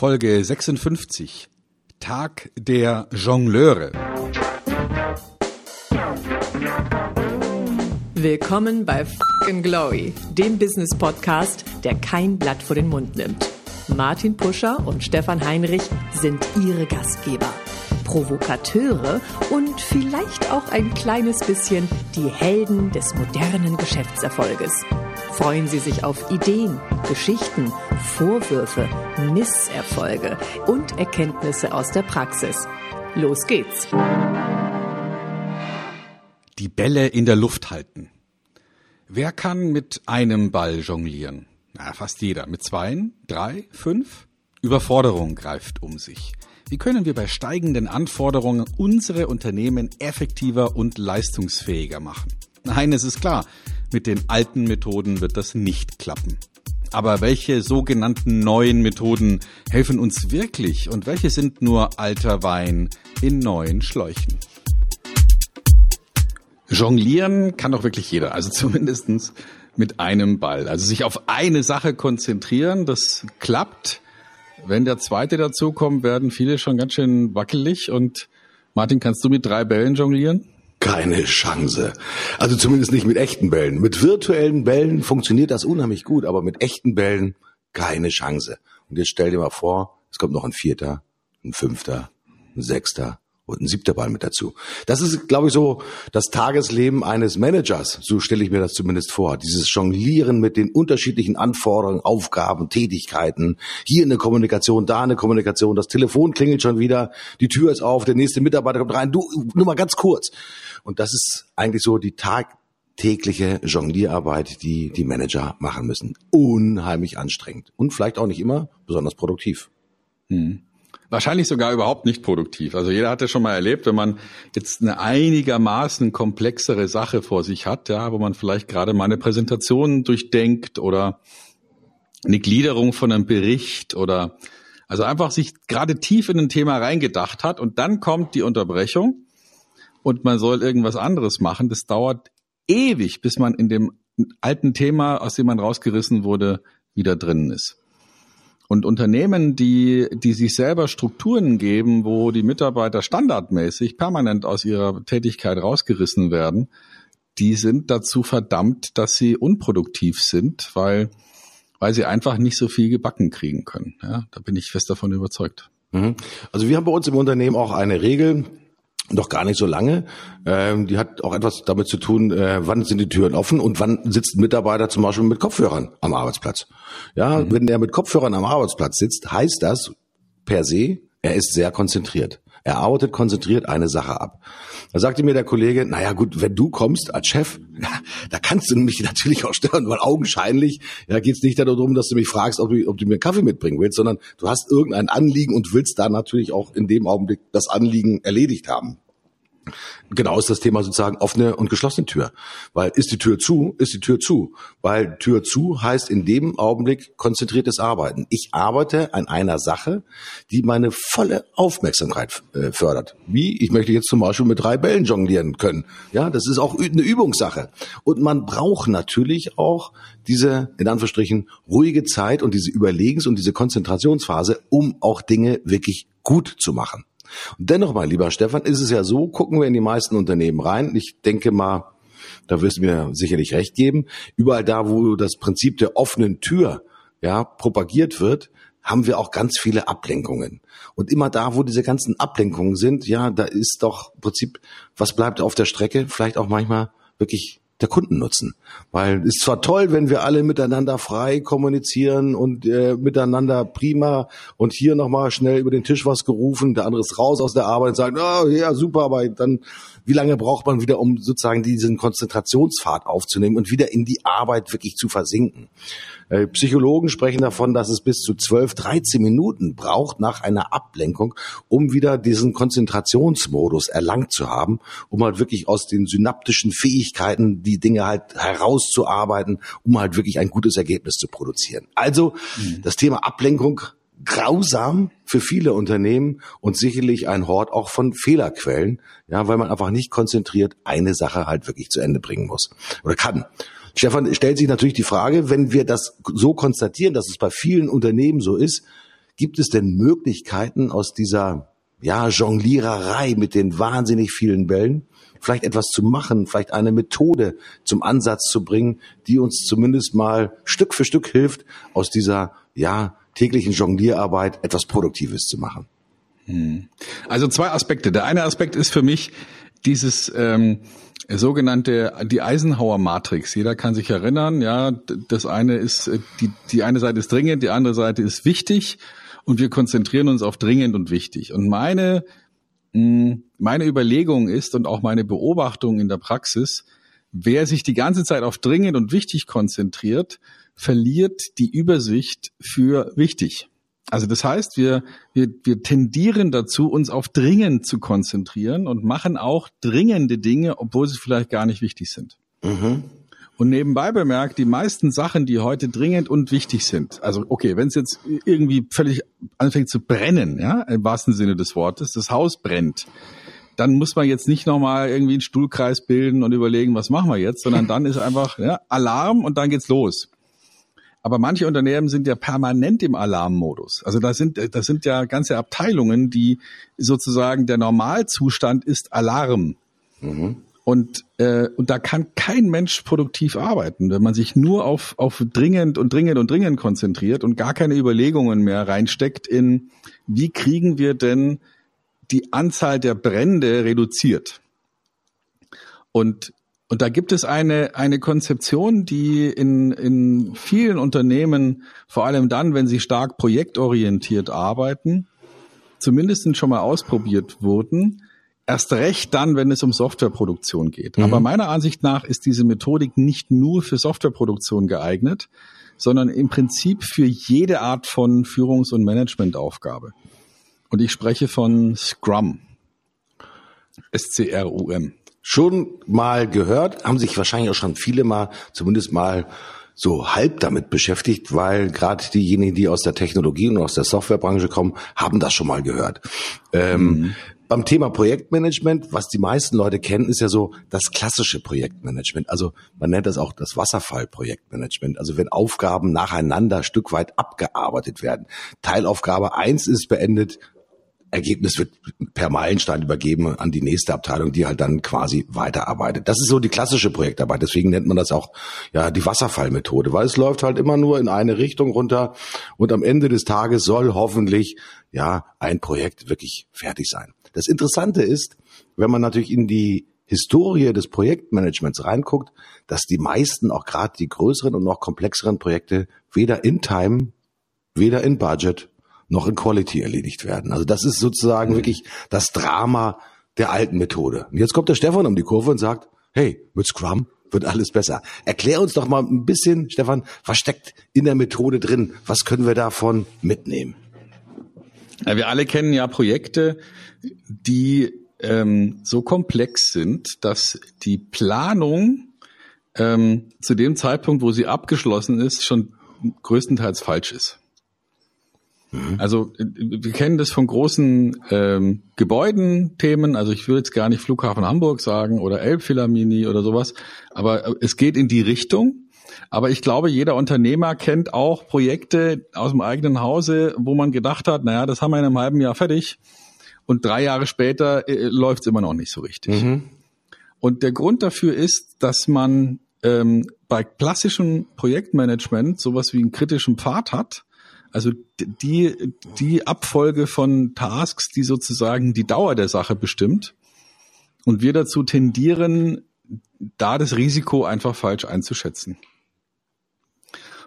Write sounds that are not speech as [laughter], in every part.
Folge 56. Tag der Jongleure. Willkommen bei Fucking Glory, dem Business Podcast, der kein Blatt vor den Mund nimmt. Martin Puscher und Stefan Heinrich sind ihre Gastgeber. Provokateure und vielleicht auch ein kleines bisschen die Helden des modernen Geschäftserfolges. Freuen Sie sich auf Ideen, Geschichten, Vorwürfe, Misserfolge und Erkenntnisse aus der Praxis. Los geht's! Die Bälle in der Luft halten. Wer kann mit einem Ball jonglieren? Na, fast jeder. Mit zweien, drei, fünf? Überforderung greift um sich. Wie können wir bei steigenden Anforderungen unsere Unternehmen effektiver und leistungsfähiger machen? Nein, es ist klar, mit den alten Methoden wird das nicht klappen. Aber welche sogenannten neuen Methoden helfen uns wirklich und welche sind nur alter Wein in neuen Schläuchen? Jonglieren kann doch wirklich jeder, also [laughs] zumindestens mit einem Ball. Also sich auf eine Sache konzentrieren, das klappt. Wenn der zweite dazukommt, werden viele schon ganz schön wackelig. Und Martin, kannst du mit drei Bällen jonglieren? Keine Chance. Also zumindest nicht mit echten Bällen. Mit virtuellen Bällen funktioniert das unheimlich gut, aber mit echten Bällen keine Chance. Und jetzt stell dir mal vor, es kommt noch ein vierter, ein fünfter, ein sechster, und ein siebter Ball mit dazu. Das ist, glaube ich, so das Tagesleben eines Managers. So stelle ich mir das zumindest vor. Dieses Jonglieren mit den unterschiedlichen Anforderungen, Aufgaben, Tätigkeiten. Hier eine Kommunikation, da eine Kommunikation. Das Telefon klingelt schon wieder. Die Tür ist auf. Der nächste Mitarbeiter kommt rein. Du, nur mal ganz kurz. Und das ist eigentlich so die tagtägliche Jonglierarbeit, die die Manager machen müssen. Unheimlich anstrengend. Und vielleicht auch nicht immer besonders produktiv. Hm. Wahrscheinlich sogar überhaupt nicht produktiv. Also jeder hat das schon mal erlebt, wenn man jetzt eine einigermaßen komplexere Sache vor sich hat, ja, wo man vielleicht gerade mal eine Präsentation durchdenkt oder eine Gliederung von einem Bericht oder also einfach sich gerade tief in ein Thema reingedacht hat und dann kommt die Unterbrechung und man soll irgendwas anderes machen. Das dauert ewig, bis man in dem alten Thema, aus dem man rausgerissen wurde, wieder drinnen ist. Und Unternehmen, die, die sich selber Strukturen geben, wo die Mitarbeiter standardmäßig permanent aus ihrer Tätigkeit rausgerissen werden, die sind dazu verdammt, dass sie unproduktiv sind, weil, weil sie einfach nicht so viel gebacken kriegen können. Ja, da bin ich fest davon überzeugt. Mhm. Also wir haben bei uns im Unternehmen auch eine Regel, noch gar nicht so lange. Ähm, die hat auch etwas damit zu tun, äh, wann sind die Türen offen und wann sitzt ein Mitarbeiter zum Beispiel mit Kopfhörern am Arbeitsplatz. Ja, mhm. wenn er mit Kopfhörern am Arbeitsplatz sitzt, heißt das per se, er ist sehr konzentriert. Er arbeitet konzentriert eine Sache ab. Da sagte mir der Kollege, naja gut, wenn du kommst als Chef, [laughs] ja, da kannst du mich [laughs] natürlich auch stören, weil augenscheinlich ja, geht es nicht darum, dass du mich fragst, ob du, ob du mir Kaffee mitbringen willst, sondern du hast irgendein Anliegen und willst da natürlich auch in dem Augenblick das Anliegen erledigt haben. Genau ist das Thema sozusagen offene und geschlossene Tür. Weil ist die Tür zu, ist die Tür zu. Weil Tür zu heißt in dem Augenblick konzentriertes Arbeiten. Ich arbeite an einer Sache, die meine volle Aufmerksamkeit äh, fördert. Wie? Ich möchte jetzt zum Beispiel mit drei Bällen jonglieren können. Ja, das ist auch eine Übungssache. Und man braucht natürlich auch diese, in Anführungsstrichen, ruhige Zeit und diese Überlegens- und diese Konzentrationsphase, um auch Dinge wirklich gut zu machen. Und dennoch, mein lieber Stefan, ist es ja so, gucken wir in die meisten Unternehmen rein. Ich denke mal, da wirst du mir sicherlich recht geben. Überall da, wo das Prinzip der offenen Tür ja, propagiert wird, haben wir auch ganz viele Ablenkungen. Und immer da, wo diese ganzen Ablenkungen sind, ja, da ist doch im Prinzip, was bleibt auf der Strecke? Vielleicht auch manchmal wirklich der Kundennutzen. Weil es ist zwar toll, wenn wir alle miteinander frei kommunizieren und äh, miteinander prima und hier nochmal schnell über den Tisch was gerufen, der andere ist raus aus der Arbeit und sagt, oh, ja, super, aber dann, wie lange braucht man wieder, um sozusagen diesen Konzentrationspfad aufzunehmen und wieder in die Arbeit wirklich zu versinken? Äh, Psychologen sprechen davon, dass es bis zu 12, 13 Minuten braucht nach einer Ablenkung, um wieder diesen Konzentrationsmodus erlangt zu haben, um halt wirklich aus den synaptischen Fähigkeiten die Dinge halt herauszuarbeiten, um halt wirklich ein gutes Ergebnis zu produzieren. Also mhm. das Thema Ablenkung grausam für viele Unternehmen und sicherlich ein Hort auch von Fehlerquellen, ja, weil man einfach nicht konzentriert eine Sache halt wirklich zu Ende bringen muss oder kann. Stefan stellt sich natürlich die Frage, wenn wir das so konstatieren, dass es bei vielen Unternehmen so ist, Gibt es denn Möglichkeiten aus dieser ja, Jongliererei mit den wahnsinnig vielen Bällen, vielleicht etwas zu machen, vielleicht eine Methode zum Ansatz zu bringen, die uns zumindest mal Stück für Stück hilft, aus dieser ja, täglichen Jonglierarbeit etwas Produktives zu machen. Hm. Also zwei Aspekte. Der eine Aspekt ist für mich dieses ähm, sogenannte die Eisenhower Matrix. Jeder kann sich erinnern, ja, das eine ist äh, die die eine Seite ist dringend, die andere Seite ist wichtig und wir konzentrieren uns auf dringend und wichtig. Und meine hm, meine Überlegung ist und auch meine Beobachtung in der Praxis, wer sich die ganze Zeit auf dringend und wichtig konzentriert, verliert die Übersicht für wichtig. Also das heißt, wir, wir, wir tendieren dazu, uns auf dringend zu konzentrieren und machen auch dringende Dinge, obwohl sie vielleicht gar nicht wichtig sind. Mhm. Und nebenbei bemerkt, die meisten Sachen, die heute dringend und wichtig sind, also okay, wenn es jetzt irgendwie völlig anfängt zu brennen, ja, im wahrsten Sinne des Wortes, das Haus brennt, dann muss man jetzt nicht nochmal irgendwie einen Stuhlkreis bilden und überlegen, was machen wir jetzt, sondern dann ist einfach ja, Alarm und dann geht's los. Aber manche Unternehmen sind ja permanent im Alarmmodus. Also da sind, das sind ja ganze Abteilungen, die sozusagen der Normalzustand ist Alarm. Mhm. Und, äh, und da kann kein Mensch produktiv arbeiten, wenn man sich nur auf, auf dringend und dringend und dringend konzentriert und gar keine Überlegungen mehr reinsteckt in, wie kriegen wir denn die Anzahl der Brände reduziert. Und und da gibt es eine, eine Konzeption, die in, in vielen Unternehmen, vor allem dann, wenn sie stark projektorientiert arbeiten, zumindest schon mal ausprobiert wurden. Erst recht dann, wenn es um Softwareproduktion geht. Mhm. Aber meiner Ansicht nach ist diese Methodik nicht nur für Softwareproduktion geeignet, sondern im Prinzip für jede Art von Führungs- und Managementaufgabe. Und ich spreche von Scrum. S-C-R-U-M schon mal gehört, haben sich wahrscheinlich auch schon viele mal, zumindest mal so halb damit beschäftigt, weil gerade diejenigen, die aus der Technologie und aus der Softwarebranche kommen, haben das schon mal gehört. Ähm, mhm. Beim Thema Projektmanagement, was die meisten Leute kennen, ist ja so das klassische Projektmanagement. Also man nennt das auch das Wasserfallprojektmanagement. Also wenn Aufgaben nacheinander Stück weit abgearbeitet werden. Teilaufgabe eins ist beendet, Ergebnis wird per Meilenstein übergeben an die nächste Abteilung, die halt dann quasi weiterarbeitet. Das ist so die klassische Projektarbeit. Deswegen nennt man das auch ja die Wasserfallmethode, weil es läuft halt immer nur in eine Richtung runter und am Ende des Tages soll hoffentlich ja ein Projekt wirklich fertig sein. Das Interessante ist, wenn man natürlich in die Historie des Projektmanagements reinguckt, dass die meisten, auch gerade die größeren und noch komplexeren Projekte, weder in Time, weder in Budget noch in Quality erledigt werden. Also das ist sozusagen mhm. wirklich das Drama der alten Methode. Und jetzt kommt der Stefan um die Kurve und sagt, hey, mit Scrum wird alles besser. Erklär uns doch mal ein bisschen, Stefan, was steckt in der Methode drin? Was können wir davon mitnehmen? Ja, wir alle kennen ja Projekte, die ähm, so komplex sind, dass die Planung ähm, zu dem Zeitpunkt, wo sie abgeschlossen ist, schon größtenteils falsch ist. Mhm. Also wir kennen das von großen ähm, Gebäudenthemen. Also ich will jetzt gar nicht Flughafen Hamburg sagen oder Elbphilharmonie oder sowas, aber äh, es geht in die Richtung. Aber ich glaube, jeder Unternehmer kennt auch Projekte aus dem eigenen Hause, wo man gedacht hat, naja, das haben wir in einem halben Jahr fertig. Und drei Jahre später äh, läuft es immer noch nicht so richtig. Mhm. Und der Grund dafür ist, dass man ähm, bei klassischem Projektmanagement sowas wie einen kritischen Pfad hat, also die, die Abfolge von Tasks, die sozusagen die Dauer der Sache bestimmt. Und wir dazu tendieren, da das Risiko einfach falsch einzuschätzen.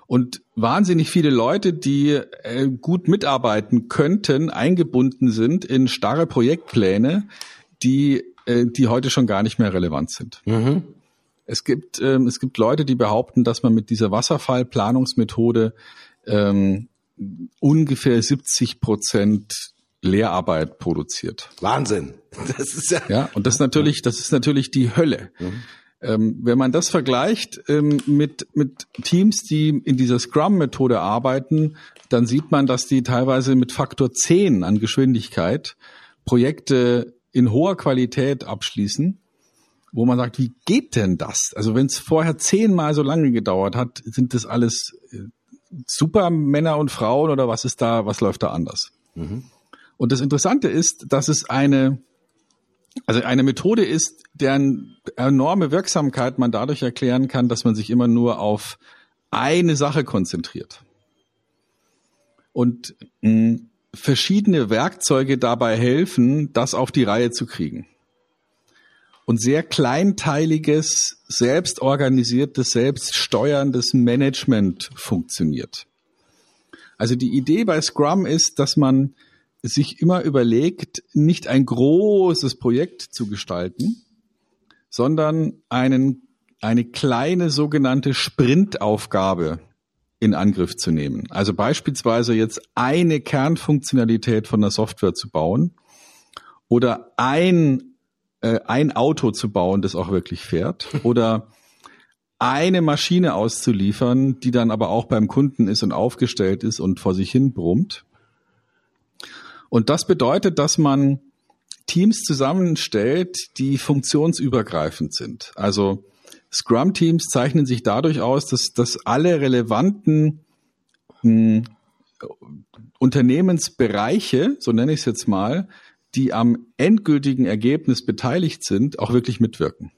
Und wahnsinnig viele Leute, die äh, gut mitarbeiten könnten, eingebunden sind in starre Projektpläne, die, äh, die heute schon gar nicht mehr relevant sind. Mhm. Es gibt, ähm, es gibt Leute, die behaupten, dass man mit dieser Wasserfallplanungsmethode ähm, ungefähr 70 Prozent Lehrarbeit produziert. Wahnsinn. [laughs] Das ist ja. Ja, und das ist natürlich, das ist natürlich die Hölle. Mhm. Ähm, wenn man das vergleicht ähm, mit, mit Teams, die in dieser Scrum-Methode arbeiten, dann sieht man, dass die teilweise mit Faktor 10 an Geschwindigkeit Projekte in hoher Qualität abschließen, wo man sagt, wie geht denn das? Also wenn es vorher zehnmal so lange gedauert hat, sind das alles äh, super Männer und Frauen oder was ist da, was läuft da anders? Mhm. Und das Interessante ist, dass es eine, also eine Methode ist, deren enorme Wirksamkeit man dadurch erklären kann, dass man sich immer nur auf eine Sache konzentriert. Und mh, hm, verschiedene Werkzeuge dabei helfen, das auf die Reihe zu kriegen. Und sehr kleinteiliges, selbstorganisiertes, selbststeuerndes Management funktioniert. Also die Idee bei Scrum ist, dass man sich immer überlegt, nicht ein großes Projekt zu gestalten, sondern einen, eine kleine sogenannte Sprintaufgabe in Angriff zu nehmen. Also beispielsweise jetzt eine Kernfunktionalität von der Software zu bauen oder ein, äh, ein Auto zu bauen, das auch wirklich fährt oder eine Maschine auszuliefern, die dann aber auch beim Kunden ist und aufgestellt ist und vor sich hin brummt. Und das bedeutet, dass man Teams zusammenstellt, die funktionsübergreifend sind. Also Scrum-Teams zeichnen sich dadurch aus, dass, dass alle relevanten mh, hm, Unternehmensbereiche, so nenne ich es jetzt mal, die am endgültigen Ergebnis beteiligt sind, auch wirklich mitwirken.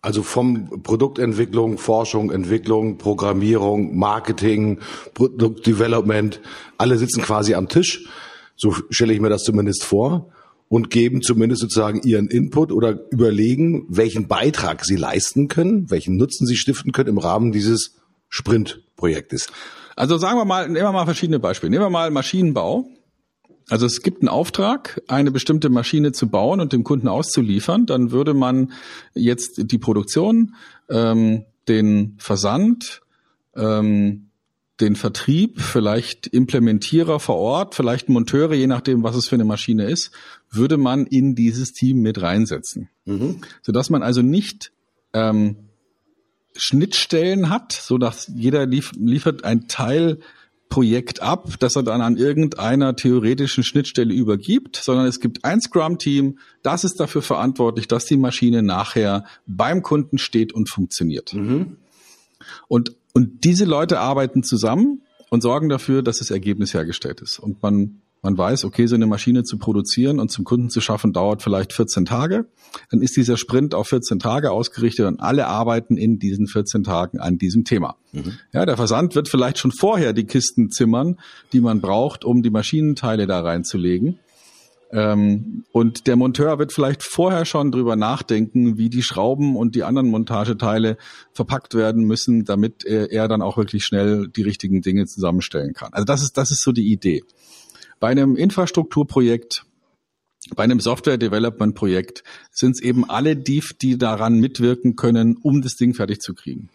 Also vom Produktentwicklung, Forschung, Entwicklung, Programmierung, Marketing, Produktdevelopment, alle sitzen quasi am Tisch. So stelle ich mir das zumindest vor und geben zumindest sozusagen ihren Input oder überlegen, welchen Beitrag sie leisten können, welchen Nutzen sie stiften können im Rahmen dieses Sprint-Projektes. Also sagen wir mal, nehmen wir mal verschiedene Beispiele. Nehmen wir mal Maschinenbau. Also es gibt einen Auftrag, eine bestimmte Maschine zu bauen und dem Kunden auszuliefern. Dann würde man jetzt die Produktion, ähm, den Versand, ähm, den Vertrieb, vielleicht Implementierer vor Ort, vielleicht Monteure, je nachdem, was es für eine Maschine ist, würde man in dieses Team mit reinsetzen. Mhm. Sodass man also nicht ähm, Schnittstellen hat, so dass jeder lief, liefert ein Teilprojekt ab, das er dann an irgendeiner theoretischen Schnittstelle übergibt, sondern es gibt ein Scrum-Team, das ist dafür verantwortlich, dass die Maschine nachher beim Kunden steht und funktioniert. Mhm. Und und diese Leute arbeiten zusammen und sorgen dafür, dass das Ergebnis hergestellt ist. Und man, man weiß, okay, so eine Maschine zu produzieren und zum Kunden zu schaffen, dauert vielleicht 14 Tage. Dann ist dieser Sprint auf 14 Tage ausgerichtet und alle arbeiten in diesen 14 Tagen an diesem Thema. Mhm. Ja, der Versand wird vielleicht schon vorher die Kisten zimmern, die man braucht, um die Maschinenteile da reinzulegen. Ähm, und der Monteur wird vielleicht vorher schon drüber nachdenken, wie die Schrauben und die anderen Montageteile verpackt werden müssen, damit er, er dann auch wirklich schnell die richtigen Dinge zusammenstellen kann. Also das ist, das ist so die Idee. Bei einem Infrastrukturprojekt, bei einem Software-Development-Projekt sind es eben alle die, die daran mitwirken können, um das Ding fertig zu kriegen.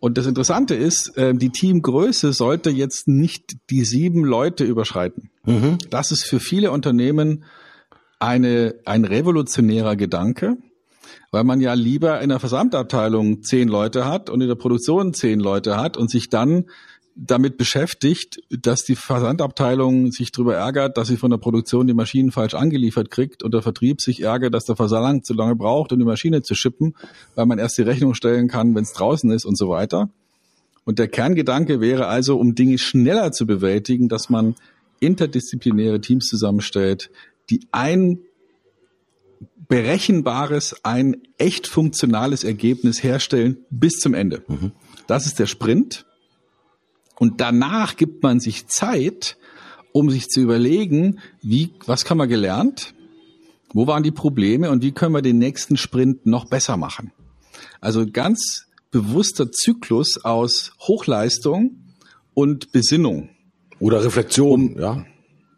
Und das Interessante ist, äh, die Teamgröße sollte jetzt nicht die sieben Leute überschreiten. Mhm. Das ist für viele Unternehmen eine, ein revolutionärer Gedanke, weil man ja lieber in der Versandabteilung zehn Leute hat und in der Produktion zehn Leute hat und sich dann damit beschäftigt, dass die Versandabteilung sich darüber ärgert, dass sie von der Produktion die Maschinen falsch angeliefert kriegt und der Vertrieb sich ärgert, dass der Versand zu lange braucht, um die Maschine zu schippen, weil man erst die Rechnung stellen kann, wenn es draußen ist und so weiter. Und der Kerngedanke wäre also, um Dinge schneller zu bewältigen, dass man interdisziplinäre Teams zusammenstellt, die ein berechenbares, ein echt funktionales Ergebnis herstellen bis zum Ende. Mhm. Das ist der Sprint. Und danach gibt man sich Zeit, um sich zu überlegen, wie, was kann man gelernt? Wo waren die Probleme und wie können wir den nächsten Sprint noch besser machen? Also ganz bewusster Zyklus aus Hochleistung und Besinnung. Oder Reflexion, um, ja.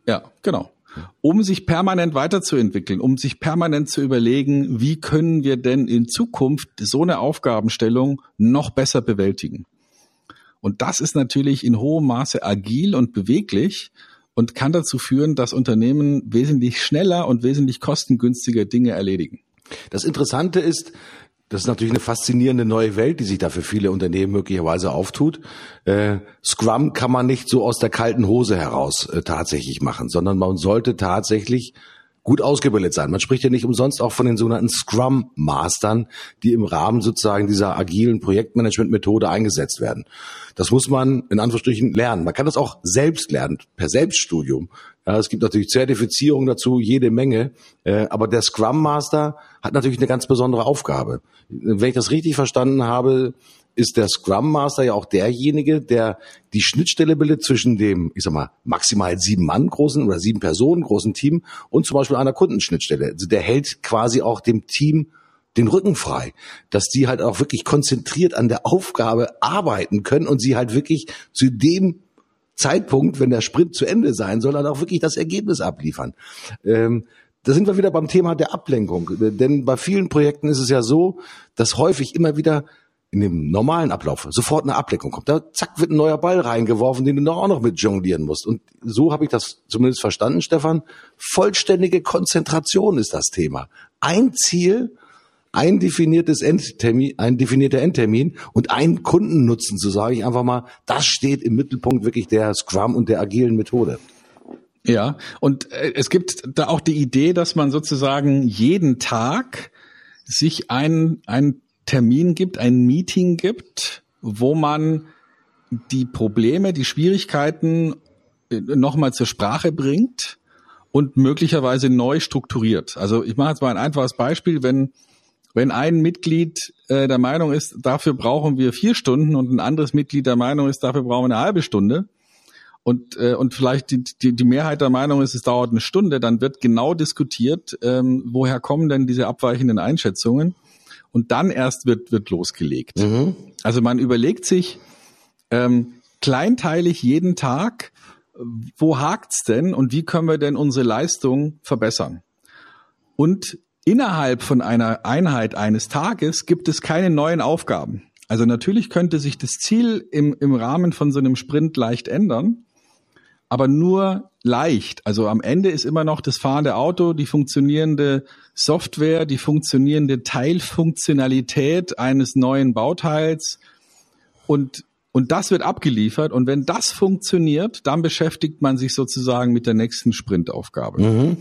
Ja, genau. Um sich permanent weiterzuentwickeln, um sich permanent zu überlegen, wie können wir denn in Zukunft so eine Aufgabenstellung noch besser bewältigen? Und das ist natürlich in hohem Maße agil und beweglich und kann dazu führen, dass Unternehmen wesentlich schneller und wesentlich kostengünstiger Dinge erledigen. Das Interessante ist, das ist natürlich eine faszinierende neue Welt, die sich da für viele Unternehmen möglicherweise auftut. Äh, Scrum kann man nicht so aus der kalten Hose heraus äh, tatsächlich machen, sondern man sollte tatsächlich gut ausgebildet sein. Man spricht ja nicht umsonst auch von den sogenannten Scrum Mastern, die im Rahmen sozusagen dieser agilen Projektmanagement-Methode eingesetzt werden. Das muss man in Anführungsstrichen lernen. Man kann das auch selbst lernen, per Selbststudium. Ja, es gibt natürlich Zertifizierungen dazu, jede Menge. Äh, aber der Scrum Master hat natürlich eine ganz besondere Aufgabe. Wenn ich das richtig verstanden habe, ist der Scrum Master ja auch derjenige, der die Schnittstelle bildet zwischen dem, ich sag mal, maximal sieben Mann großen oder sieben Personen großen Team und zum Beispiel einer Kundenschnittstelle. Also der hält quasi auch dem Team den Rücken frei, dass die halt auch wirklich konzentriert an der Aufgabe arbeiten können und sie halt wirklich zu dem Zeitpunkt, wenn der Sprint zu Ende sein soll, dann auch wirklich das Ergebnis abliefern. Ähm, da sind wir wieder beim Thema der Ablenkung. Denn bei vielen Projekten ist es ja so, dass häufig immer wieder in dem normalen Ablauf sofort eine Ablenkung kommt. Da zack wird ein neuer Ball reingeworfen, den du noch auch noch mit jonglieren musst. Und so habe ich das zumindest verstanden, Stefan. Vollständige Konzentration ist das Thema. Ein Ziel, ein definiertes Endtermin, ein definierter Endtermin und ein Kundennutzen, so sage ich einfach mal, das steht im Mittelpunkt wirklich der Scrum und der agilen Methode. Ja, und äh, es gibt da auch die Idee, dass man sozusagen jeden Tag sich ein, ein Termin gibt, ein Meeting gibt, wo man die Probleme, die Schwierigkeiten äh, nochmal zur Sprache bringt und möglicherweise neu strukturiert. Also ich mache jetzt mal ein einfaches Beispiel, wenn wenn ein Mitglied äh, der Meinung ist, dafür brauchen wir vier Stunden und ein anderes Mitglied der Meinung ist, dafür brauchen wir eine halbe Stunde und, äh, und vielleicht die, die, die Mehrheit der Meinung ist, es dauert eine Stunde, dann wird genau diskutiert, ähm, woher kommen denn diese abweichenden Einschätzungen und dann erst wird, wird losgelegt. Mhm. Also man überlegt sich ähm, kleinteilig jeden Tag, wo hakt's denn und wie können wir denn unsere Leistung verbessern? Und innerhalb von einer Einheit eines Tages gibt es keine neuen Aufgaben. Also natürlich könnte sich das Ziel im, im Rahmen von so einem Sprint leicht ändern, aber nur leicht. Also am Ende ist immer noch das fahrende Auto, die funktionierende Software, die funktionierende Teilfunktionalität eines neuen Bauteils und und das wird abgeliefert. Und wenn das funktioniert, dann beschäftigt man sich sozusagen mit der nächsten Sprintaufgabe. Mhm.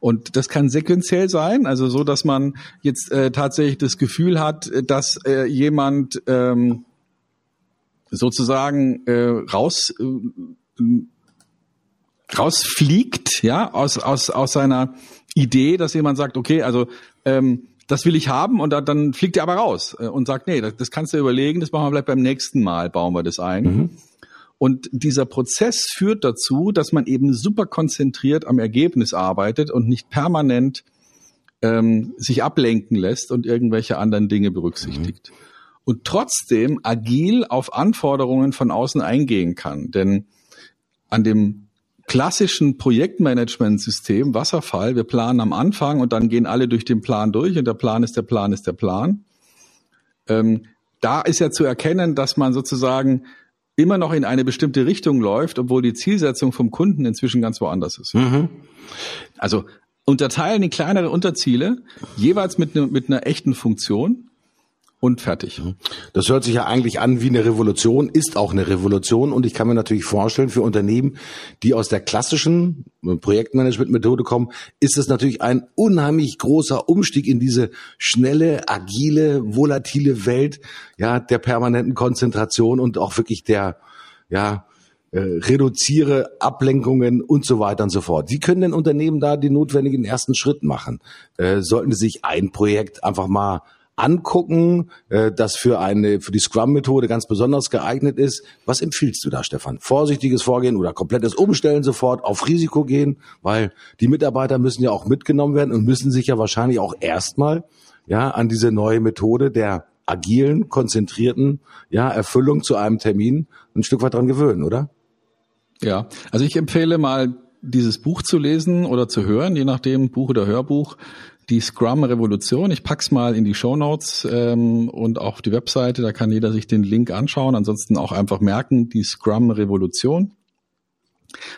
Und das kann sequenziell sein, also so, dass man jetzt äh, tatsächlich das Gefühl hat, dass äh, jemand ähm, sozusagen äh, raus äh, rausfliegt, ja, aus, aus, aus seiner Idee, dass jemand sagt, okay, also ähm, das will ich haben und dann fliegt er aber raus äh, und sagt, nee, das, das kannst du überlegen, das machen wir vielleicht beim nächsten Mal, bauen wir das ein. Mhm. Und dieser Prozess führt dazu, dass man eben super konzentriert am Ergebnis arbeitet und nicht permanent ähm, sich ablenken lässt und irgendwelche anderen Dinge berücksichtigt. Mhm. Und trotzdem agil auf Anforderungen von außen eingehen kann. Denn an dem klassischen Projektmanagement-System, Wasserfall, wir planen am Anfang und dann gehen alle durch den Plan durch und der Plan ist der Plan ist der Plan. Ähm, da ist ja zu erkennen, dass man sozusagen immer noch in eine bestimmte Richtung läuft, obwohl die Zielsetzung vom Kunden inzwischen ganz woanders ist. Mhm. Also unterteilen in kleinere Unterziele, jeweils mit, ne, mit einer echten Funktion und fertig. Mhm. Das hört sich ja eigentlich an wie eine Revolution, ist auch eine Revolution und ich kann mir natürlich vorstellen, für Unternehmen, die aus der klassischen Projektmanagement-Methode kommen, ist es natürlich ein unheimlich großer Umstieg in diese schnelle, agile, volatile Welt, ja, der permanenten Konzentration und auch wirklich der, ja, äh, reduziere Ablenkungen und so weiter und so fort. Wie können denn Unternehmen da den notwendigen ersten Schritt machen? Äh, sollten sie sich ein Projekt einfach mal angucken, äh, das für eine für die Scrum-Methode ganz besonders geeignet ist. Was empfiehlst du da, Stefan? Vorsichtiges Vorgehen oder komplettes Umstellen sofort, auf Risiko gehen, weil die Mitarbeiter müssen ja auch mitgenommen werden und müssen sich ja wahrscheinlich auch erstmal ja an diese neue Methode der agilen, konzentrierten ja, Erfüllung zu einem Termin ein Stück weit dran gewöhnen, oder? Ja, also ich empfehle mal dieses Buch zu lesen oder zu hören, je nachdem Buch oder Hörbuch die Scrum-Revolution. Ich pack's mal in die Show Notes ähm, und auf die Webseite, da kann jeder sich den Link anschauen. Ansonsten auch einfach merken, die Scrum-Revolution.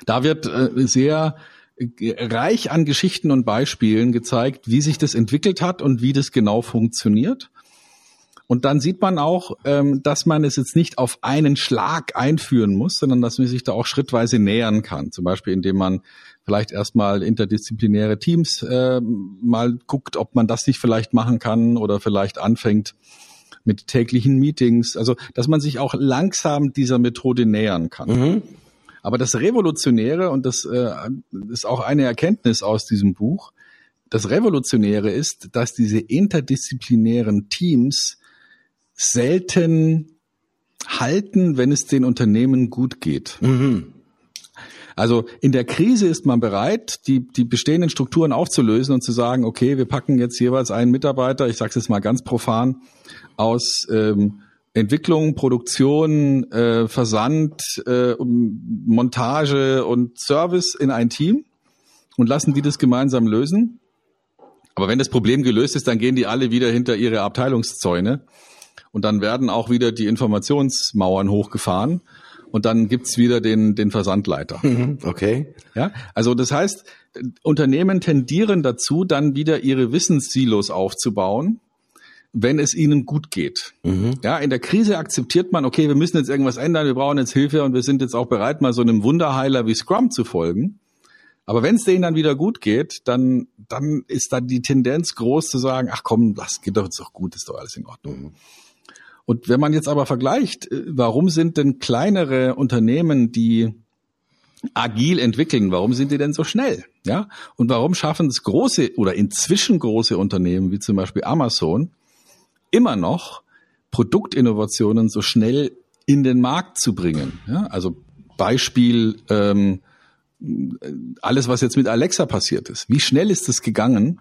Da wird äh, sehr äh, reich an Geschichten und Beispielen gezeigt, wie sich das entwickelt hat und wie das genau funktioniert. Und dann sieht man auch, ähm, dass man es jetzt nicht auf einen Schlag einführen muss, sondern dass man sich da auch schrittweise nähern kann. Zum Beispiel, indem man vielleicht erstmal interdisziplinäre Teams äh, mal guckt, ob man das nicht vielleicht machen kann oder vielleicht anfängt mit täglichen Meetings. Also, dass man sich auch langsam dieser Methode nähern kann. Mhm. Aber das Revolutionäre, und das äh, ist auch eine Erkenntnis aus diesem Buch, das Revolutionäre ist, dass diese interdisziplinären Teams selten halten, wenn es den Unternehmen gut geht. Mhm. Also in der Krise ist man bereit, die, die bestehenden Strukturen aufzulösen und zu sagen, okay, wir packen jetzt jeweils einen Mitarbeiter, ich sage es jetzt mal ganz profan, aus ähm, Entwicklung, Produktion, äh, Versand, äh, Montage und Service in ein Team und lassen die das gemeinsam lösen. Aber wenn das Problem gelöst ist, dann gehen die alle wieder hinter ihre Abteilungszäune und dann werden auch wieder die Informationsmauern hochgefahren und dann gibt's wieder den, den Versandleiter. Mhm, okay. Ja, also das heißt, Unternehmen tendieren dazu, dann wieder ihre Wissenssilos aufzubauen, wenn es ihnen gut geht. Mhm. Ja, in der Krise akzeptiert man, okay, wir müssen jetzt irgendwas ändern, wir brauchen jetzt Hilfe und wir sind jetzt auch bereit, mal so einem Wunderheiler wie Scrum zu folgen. Aber wenn es denen dann wieder gut geht, dann, dann ist da die Tendenz groß zu sagen, ach komm, das geht doch jetzt doch gut, ist doch alles in Ordnung. Mhm. Und wenn man jetzt aber vergleicht, äh, warum sind denn kleinere Unternehmen, die agil entwickeln, warum sind die denn so schnell? Ja? Und warum schaffen es große oder inzwischen große Unternehmen, wie zum Beispiel Amazon, immer noch Produktinnovationen so schnell in den Markt zu bringen? Ja? Also Beispiel, ähm, alles, was jetzt mit Alexa passiert ist. Wie schnell ist es gegangen,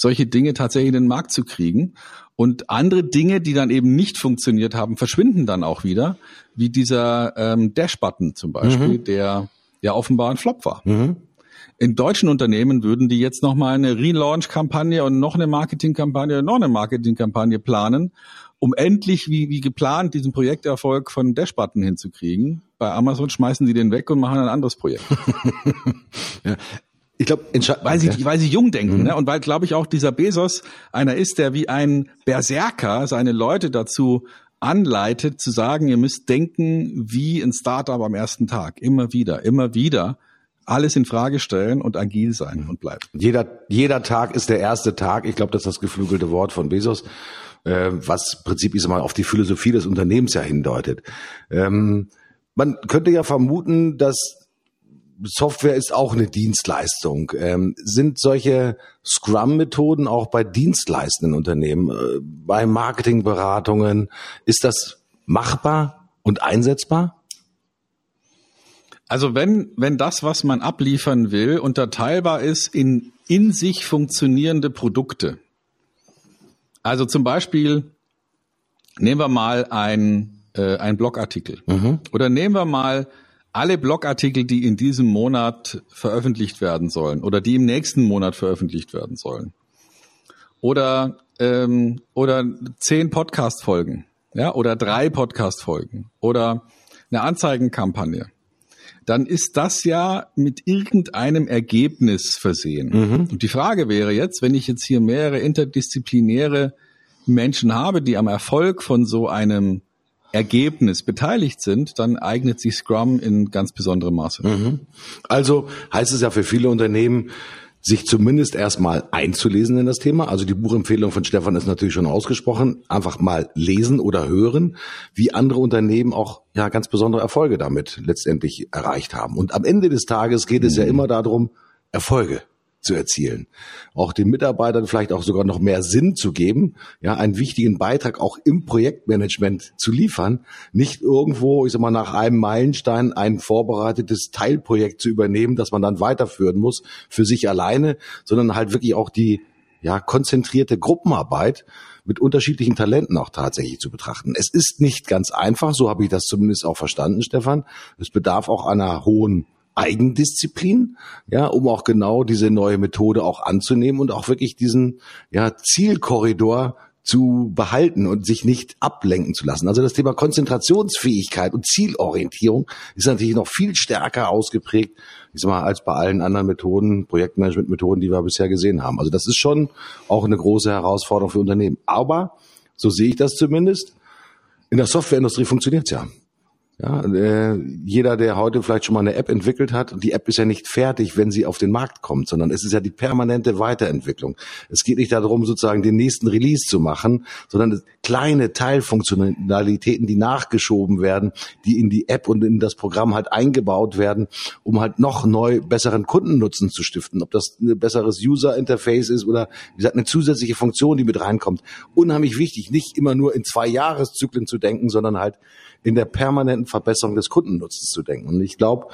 solche Dinge tatsächlich in den Markt zu kriegen? Und andere Dinge, die dann eben nicht funktioniert haben, verschwinden dann auch wieder, wie dieser ähm, Dash-Button zum Beispiel, mhm. der ja offenbar ein Flop war. Mhm. In deutschen Unternehmen würden die jetzt nochmal eine Relaunch-Kampagne und noch eine Marketing-Kampagne und noch eine Marketing-Kampagne planen, um endlich wie, wie geplant diesen Projekterfolg von Dash-Button hinzukriegen. Bei Amazon schmeißen die den weg und machen ein anderes Projekt. [laughs] ja. Ich glaube, weil sie, weil sie jung denken, mhm. ne? Und weil, glaube ich, auch dieser Bezos einer ist, der wie ein Berserker seine Leute dazu anleitet, zu sagen, ihr müsst denken wie ein Startup am ersten Tag. Immer wieder, immer wieder alles in Frage stellen und agil sein und bleiben. Jeder, jeder Tag ist der erste Tag. Ich glaube, das ist das geflügelte Wort von Bezos, äh, was im Prinzip ist mal auf die Philosophie des Unternehmens ja hindeutet. Ähm, man könnte ja vermuten, dass Software ist auch eine Dienstleistung. Ähm, sind solche Scrum-Methoden auch bei dienstleistenden Unternehmen, äh, bei Marketingberatungen, ist das machbar und einsetzbar? Also wenn, wenn das, was man abliefern will, unterteilbar ist in in sich funktionierende Produkte. Also zum Beispiel nehmen wir mal ein, äh, ein Blogartikel mhm. oder nehmen wir mal alle Blogartikel, die in diesem Monat veröffentlicht werden sollen oder die im nächsten Monat veröffentlicht werden sollen. Oder, ähm, oder zehn Podcast-Folgen, ja, oder drei Podcast-Folgen oder eine Anzeigenkampagne. Dann ist das ja mit irgendeinem Ergebnis versehen. Mhm. Und die Frage wäre jetzt, wenn ich jetzt hier mehrere interdisziplinäre Menschen habe, die am Erfolg von so einem Ergebnis beteiligt sind, dann eignet sich Scrum in ganz besonderem Maße. Mhm. Also heißt es ja für viele Unternehmen, sich zumindest erstmal einzulesen in das Thema. Also die Buchempfehlung von Stefan ist natürlich schon ausgesprochen. Einfach mal lesen oder hören, wie andere Unternehmen auch ja ganz besondere Erfolge damit letztendlich erreicht haben. Und am Ende des Tages geht es ja mhm. immer darum, Erfolge zu erzielen. Auch den Mitarbeitern vielleicht auch sogar noch mehr Sinn zu geben, ja, einen wichtigen Beitrag auch im Projektmanagement zu liefern, nicht irgendwo, ich sag mal, nach einem Meilenstein ein vorbereitetes Teilprojekt zu übernehmen, das man dann weiterführen muss für sich alleine, sondern halt wirklich auch die, ja, konzentrierte Gruppenarbeit mit unterschiedlichen Talenten auch tatsächlich zu betrachten. Es ist nicht ganz einfach, so habe ich das zumindest auch verstanden, Stefan. Es bedarf auch einer hohen Eigendisziplin, ja, um auch genau diese neue Methode auch anzunehmen und auch wirklich diesen ja, Zielkorridor zu behalten und sich nicht ablenken zu lassen. Also das Thema Konzentrationsfähigkeit und Zielorientierung ist natürlich noch viel stärker ausgeprägt, ich sag mal, als bei allen anderen Methoden, Projektmanagement-Methoden, die wir bisher gesehen haben. Also das ist schon auch eine große Herausforderung für Unternehmen. Aber So sehe ich das zumindest. In der Softwareindustrie funktioniert's ja. Ja, äh, jeder, der heute vielleicht schon mal eine App entwickelt hat, die App ist ja nicht fertig, wenn sie auf den Markt kommt, sondern es ist ja die permanente Weiterentwicklung. Es geht nicht darum, sozusagen den nächsten Release zu machen, sondern kleine Teilfunktionalitäten, die nachgeschoben werden, die in die App und in das Programm halt eingebaut werden, um halt noch neu besseren Kundennutzen zu stiften. Ob das ein besseres User-Interface ist oder wie gesagt eine zusätzliche Funktion, die mit reinkommt. Unheimlich wichtig, nicht immer nur in zwei Jahreszyklen zu denken, sondern halt in der permanenten Verbesserung des Kundennutzens zu denken. Und ich glaube,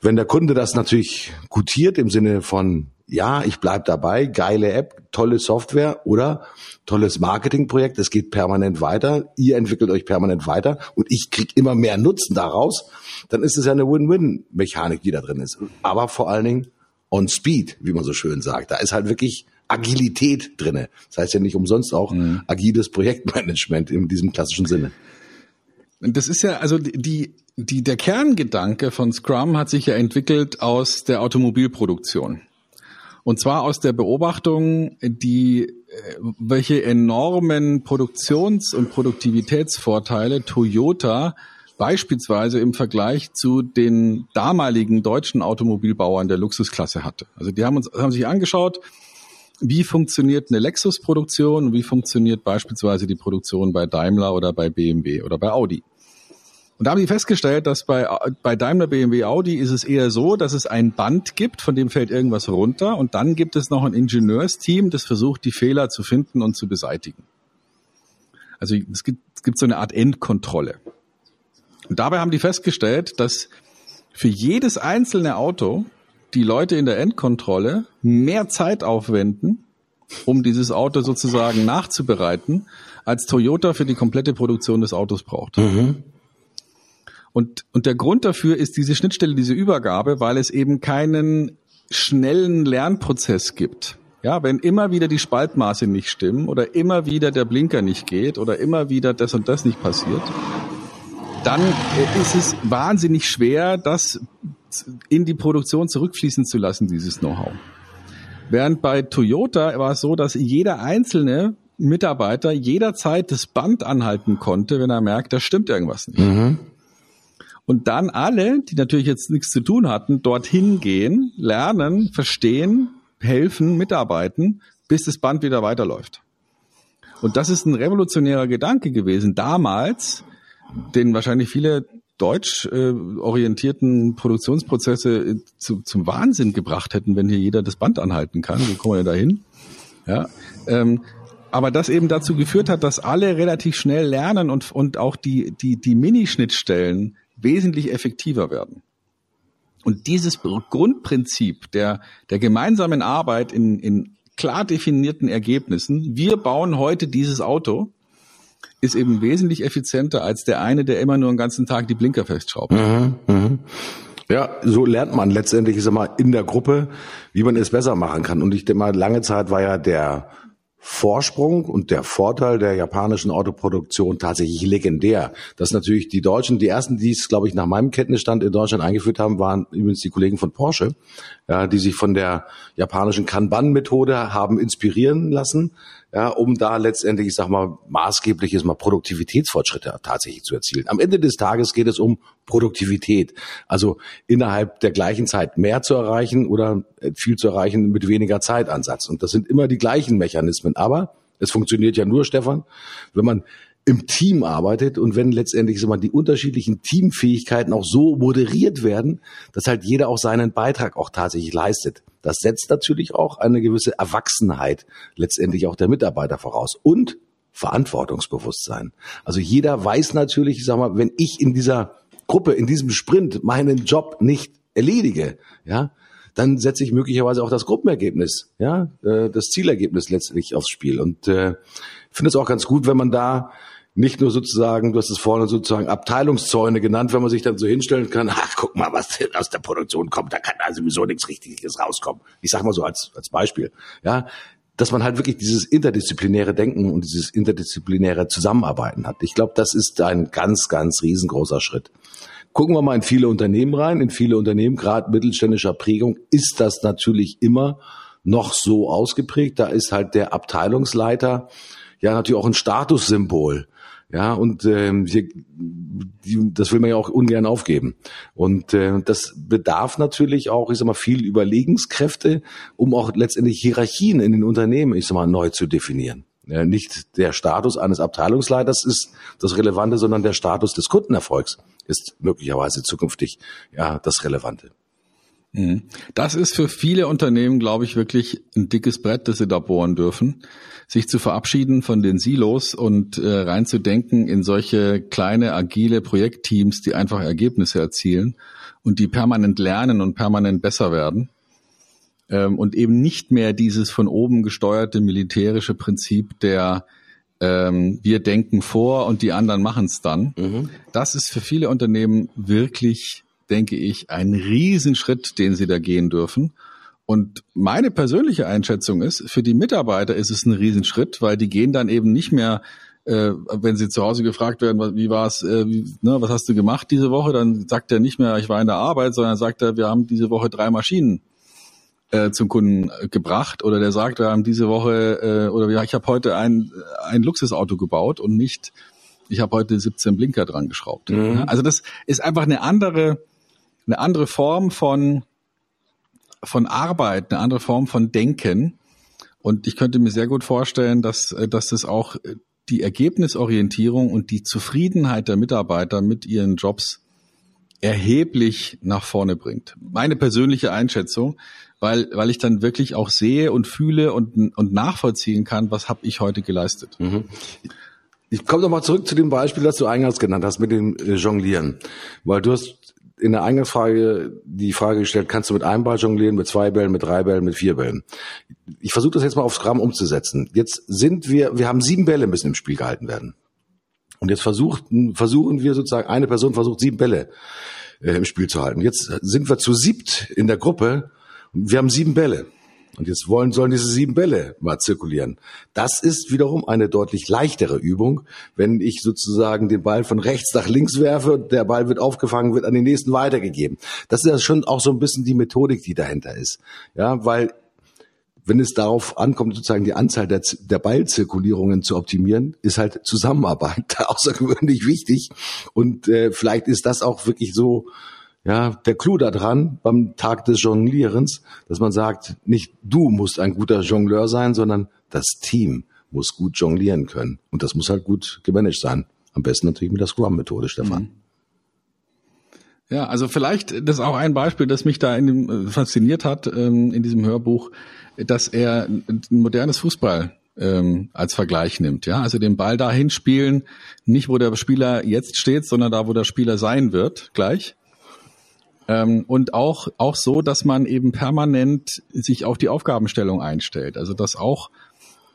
wenn der Kunde das natürlich gutiert im Sinne von, ja, ich bleib dabei, geile App, tolle Software oder tolles Marketingprojekt, es geht permanent weiter, ihr entwickelt euch permanent weiter und ich krieg immer mehr Nutzen daraus, dann ist es ja eine Win-Win-Mechanik, die da drin ist. Aber vor allen Dingen on Speed, wie man so schön sagt. Da ist halt wirklich Agilität drinne. Das heißt ja nicht umsonst auch mhm. agiles Projektmanagement in diesem klassischen Sinne. Das ist ja, also die, die, der Kerngedanke von Scrum hat sich ja entwickelt aus der Automobilproduktion. Und zwar aus der Beobachtung, die, äh, welche enormen Produktions- und Produktivitätsvorteile Toyota beispielsweise im Vergleich zu den damaligen deutschen Automobilbauern der Luxusklasse hatte. Also die haben uns, haben sich angeschaut, wie funktioniert eine Lexus-Produktion, wie funktioniert beispielsweise die Produktion bei Daimler oder bei BMW oder bei Audi. Und da haben die festgestellt, dass bei, bei Daimler, BMW, Audi ist es eher so, dass es ein Band gibt, von dem fällt irgendwas runter und dann gibt es noch ein Ingenieursteam, das versucht, die Fehler zu finden und zu beseitigen. Also es gibt, es gibt so eine Art Endkontrolle. Und dabei haben die festgestellt, dass für jedes einzelne Auto die Leute in der Endkontrolle mehr Zeit aufwenden, um dieses Auto sozusagen nachzubereiten, als Toyota für die komplette Produktion des Autos braucht. Mhm. Und, und der Grund dafür ist diese Schnittstelle, diese Übergabe, weil es eben keinen schnellen Lernprozess gibt. Ja, wenn immer wieder die Spaltmaße nicht stimmen oder immer wieder der Blinker nicht geht oder immer wieder das und das nicht passiert, dann ist es wahnsinnig schwer, das in die Produktion zurückfließen zu lassen, dieses Know-how. Während bei Toyota war es so, dass jeder einzelne Mitarbeiter jederzeit das Band anhalten konnte, wenn er merkt, da stimmt irgendwas nicht. Mhm. Und dann alle, die natürlich jetzt nichts zu tun hatten, dorthin gehen, lernen, verstehen, helfen, mitarbeiten, bis das Band wieder weiterläuft. Und das ist ein revolutionärer Gedanke gewesen damals, den wahrscheinlich viele deutsch äh, orientierten Produktionsprozesse äh, zu, zum Wahnsinn gebracht hätten, wenn hier jeder das Band anhalten kann. Wie kommen wir da hin? Ja, ähm, aber das eben dazu geführt hat, dass alle relativ schnell lernen und, und auch die, die, die Minischnittstellen wesentlich effektiver werden. Und dieses Grundprinzip der, der gemeinsamen Arbeit in, in klar definierten Ergebnissen, wir bauen heute dieses Auto, ist eben wesentlich effizienter als der eine, der immer nur den ganzen Tag die Blinker festschraubt. Mhm, mh. Ja, so lernt man letztendlich, ist immer in der Gruppe, wie man es besser machen kann. Und ich denke mal, lange Zeit war ja der Vorsprung und der Vorteil der japanischen Autoproduktion tatsächlich legendär. Dass natürlich die Deutschen, die ersten, die es, glaube ich, nach meinem Kenntnisstand in Deutschland eingeführt haben, waren übrigens die Kollegen von Porsche, ja, die sich von der japanischen Kanban-Methode haben inspirieren lassen ja, um da letztendlich, ich sag mal, maßgebliches mal Produktivitätsfortschritte tatsächlich zu erzielen. Am Ende des Tages geht es um Produktivität. Also innerhalb der gleichen Zeit mehr zu erreichen oder äh, viel zu erreichen mit weniger Zeitansatz. Und das sind immer die gleichen Mechanismen. Aber es funktioniert ja nur, Stefan, wenn man im Team arbeitet und wenn letztendlich so mal die unterschiedlichen Teamfähigkeiten auch so moderiert werden, dass halt jeder auch seinen Beitrag auch tatsächlich leistet. Das setzt natürlich auch eine gewisse Erwachsenheit letztendlich auch der Mitarbeiter voraus und Verantwortungsbewusstsein. Also jeder weiß natürlich, ich sag mal, wenn ich in dieser Gruppe, in diesem Sprint meinen Job nicht erledige, ja, dann setze ich möglicherweise auch das Gruppenergebnis, ja, äh, das Zielergebnis letztlich aufs Spiel. Und äh, finde es auch ganz gut, wenn man da nicht nur sozusagen, du hast es vorne sozusagen Abteilungszäune genannt, wenn man sich dann so hinstellen kann, ach, guck mal, was aus der Produktion kommt, da kann da sowieso nichts Richtiges rauskommen. Ich sag mal so als, als Beispiel, ja, dass man halt wirklich dieses interdisziplinäre Denken und dieses interdisziplinäre Zusammenarbeiten hat. Ich glaube, das ist ein ganz, ganz riesengroßer Schritt. Gucken wir mal in viele Unternehmen rein. In viele Unternehmen, gerade mittelständischer Prägung, ist das natürlich immer noch so ausgeprägt. Da ist halt der Abteilungsleiter ja natürlich auch ein Statussymbol. Ja, und ähm, hier, die, das will man ja auch ungern aufgeben. Und äh, das bedarf natürlich auch, ich sag mal, viel Überlegenskräfte, um auch letztendlich Hierarchien in den Unternehmen, ich sag mal, neu zu definieren. Ja, nicht der Status eines Abteilungsleiters ist das Relevante, sondern der Status des Kundenerfolgs ist möglicherweise zukünftig ja das Relevante. Mhm. Das ist für viele Unternehmen, glaube ich, wirklich ein dickes Brett, das sie da bohren dürfen, sich zu verabschieden von den Silos und äh, reinzudenken in solche kleine, agile Projektteams, die einfach Ergebnisse erzielen und die permanent lernen und permanent besser werden. Ähm, und eben nicht mehr dieses von oben gesteuerte militärische Prinzip der ähm, wir denken vor und die anderen machen es dann. Mhm. Das ist für viele Unternehmen wirklich denke ich, ein Riesenschritt, den sie da gehen dürfen. Und meine persönliche Einschätzung ist, für die Mitarbeiter ist es ein Riesenschritt, weil die gehen dann eben nicht mehr, äh, wenn sie zu Hause gefragt werden, wie war es, äh, ne, was hast du gemacht diese Woche, dann sagt er nicht mehr, ich war in der Arbeit, sondern sagt er, wir haben diese Woche drei Maschinen äh, zum Kunden gebracht oder der sagt, wir haben diese Woche äh, oder ja, ich habe heute ein, ein Luxusauto gebaut und nicht, ich habe heute 17 Blinker dran geschraubt. Mhm. Also das ist einfach eine andere eine andere Form von, von Arbeit, eine andere Form von Denken. Und ich könnte mir sehr gut vorstellen, dass, äh, dass das auch die Ergebnisorientierung und die Zufriedenheit der Mitarbeiter mit ihren Jobs erheblich nach vorne bringt. Meine persönliche Einschätzung, weil, weil ich dann wirklich auch sehe und fühle und, und nachvollziehen kann, was habe ich heute geleistet. Mhm. Ich komme nochmal zurück zu dem Beispiel, das du eingangs genannt hast mit dem äh, Jonglieren. Weil du hast in der Eingangsfrage die Frage gestellt, kannst du mit einem Ball jonglieren, mit zwei Bällen, mit drei Bällen, mit vier Bällen? Ich versuche das jetzt mal aufs Gramm umzusetzen. Jetzt sind wir, wir haben sieben Bälle müssen im Spiel gehalten werden. Und jetzt versuchten, versuchen wir sozusagen, eine Person versucht sieben Bälle äh, im Spiel zu halten. Jetzt sind wir zu siebt in der Gruppe wir haben sieben Bälle. Und jetzt wollen, sollen diese sieben Bälle mal zirkulieren. Das ist wiederum eine deutlich leichtere Übung, wenn ich sozusagen den Ball von rechts nach links werfe, der Ball wird aufgefangen, wird an den nächsten weitergegeben. Das ist ja schon auch so ein bisschen die Methodik, die dahinter ist. Ja, weil wenn es darauf ankommt, sozusagen die Anzahl der, der Ballzirkulierungen zu optimieren, ist halt Zusammenarbeit [laughs] außergewöhnlich wichtig. Und äh, vielleicht ist das auch wirklich so ja, der Clou da dran beim Tag des Jonglierens, dass man sagt, nicht du musst ein guter Jongleur sein, sondern das Team muss gut jonglieren können. Und das muss halt gut gemanagt sein. Am besten natürlich mit der Scrum-Methode, Stefan. Mhm. Ja, also vielleicht das ist auch ein Beispiel, das mich da in dem, äh, fasziniert hat ähm, in diesem Hörbuch, dass er ein modernes Fußball ähm, als Vergleich nimmt. Ja, also den Ball dahin spielen, nicht wo der Spieler jetzt steht, sondern da, wo der Spieler sein wird, gleich. Ähm, und auch, auch so, dass man eben permanent sich auf die Aufgabenstellung einstellt. Also dass auch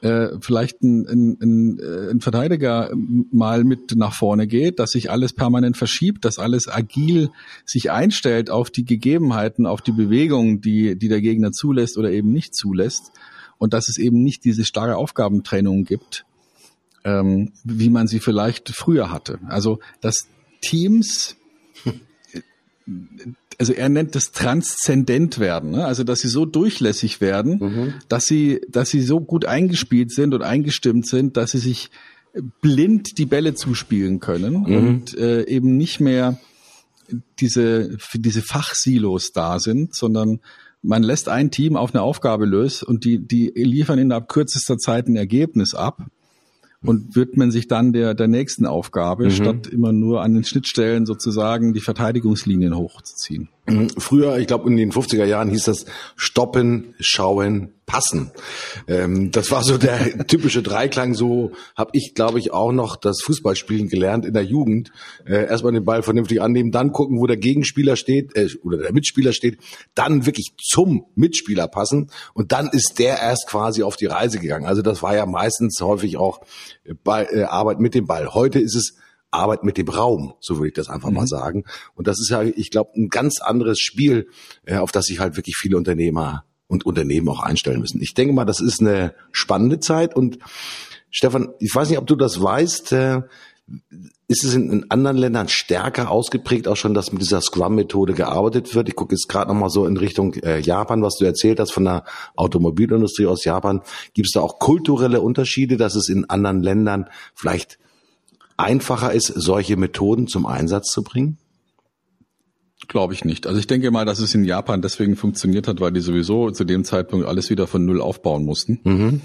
äh, vielleicht ein, ein, ein, äh, ein Verteidiger mal mit nach vorne geht, dass sich alles permanent verschiebt, dass alles agil sich einstellt auf die Gegebenheiten, auf die Bewegungen, die, die der Gegner zulässt oder eben nicht zulässt. Und dass es eben nicht diese starre Aufgabentrennung gibt, ähm, wie man sie vielleicht früher hatte. Also dass Teams [laughs] also er nennt es transzendent werden, ne? also dass sie so durchlässig werden, mhm. dass sie, dass sie so gut eingespielt sind und eingestimmt sind, dass sie sich blind die Bälle zuspielen können mhm. und äh, eben nicht mehr diese diese Fachsilos da sind, sondern man lässt ein Team auf eine Aufgabe lösen und die die liefern innerhalb kürzester Zeit ein Ergebnis ab und widmen sich dann der, der nächsten Aufgabe, mhm. statt immer nur an den Schnittstellen sozusagen die Verteidigungslinien hochzuziehen. [clears throat] Früher, ich glaube in den 50er Jahren hieß das stoppen, schauen, passen. Ähm, das war so der [laughs] typische Dreiklang. So habe ich, glaube ich, auch noch das Fußballspielen gelernt in der Jugend. Äh, erstmal den Ball vernünftig annehmen, dann gucken, wo der Gegenspieler steht äh, oder der Mitspieler steht, dann wirklich zum Mitspieler passen und dann ist der erst quasi auf die Reise gegangen. Also das war ja meistens häufig auch Ball, äh, Arbeit mit dem Ball. Heute ist es Arbeit mit dem Raum, so würde ich das einfach mhm. mal sagen. Und das ist ja, ich glaube, ein ganz anderes Spiel, äh, auf das sich halt wirklich viele Unternehmer und Unternehmen auch einstellen müssen. Ich denke mal, das ist eine spannende Zeit und Stefan, ich weiß nicht, ob du das weißt, äh, ist es in, in, anderen Ländern stärker ausgeprägt, auch schon, dass mit dieser Scrum-Methode gearbeitet wird? Ich gucke jetzt gerade nochmal so in Richtung äh, Japan, was du erzählt hast von der Automobilindustrie aus Japan. Gibt es da auch kulturelle Unterschiede, dass es in anderen Ländern vielleicht einfacher ist, solche Methoden zum Einsatz zu bringen? Glaube ich nicht. Also ich denke mal, dass es in Japan deswegen funktioniert hat, weil die sowieso zu dem Zeitpunkt alles wieder von Null aufbauen mussten. Mhm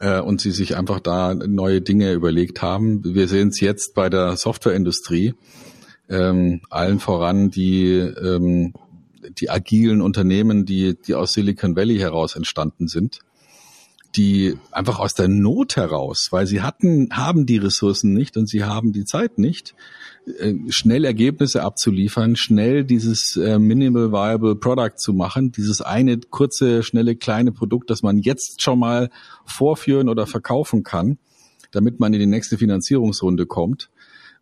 äh, und sie sich einfach da neue Dinge überlegt haben. Wir sehen es jetzt bei der Softwareindustrie, ähm, allen voran die, ähm, die agilen Unternehmen, die, die aus Silicon Valley heraus entstanden sind die einfach aus der Not heraus, weil sie hatten, haben die Ressourcen nicht und sie haben die Zeit nicht, äh, schnell Ergebnisse abzuliefern, schnell dieses äh, Minimal Viable Product zu machen, dieses eine kurze, schnelle, kleine Produkt, das man jetzt schon mal vorführen oder verkaufen kann, damit man in die nächste Finanzierungsrunde kommt.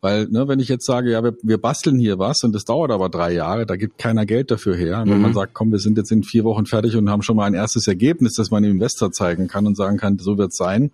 Weil, ne, wenn ich jetzt sage, ja, wir, wir basteln hier was und das dauert aber drei Jahre, da gibt keiner Geld dafür her. Und wenn man mhm. sagt, komm, wir sind jetzt in vier Wochen fertig und haben schon mal ein erstes Ergebnis, das man dem Investor zeigen kann und sagen kann, so wird's sein,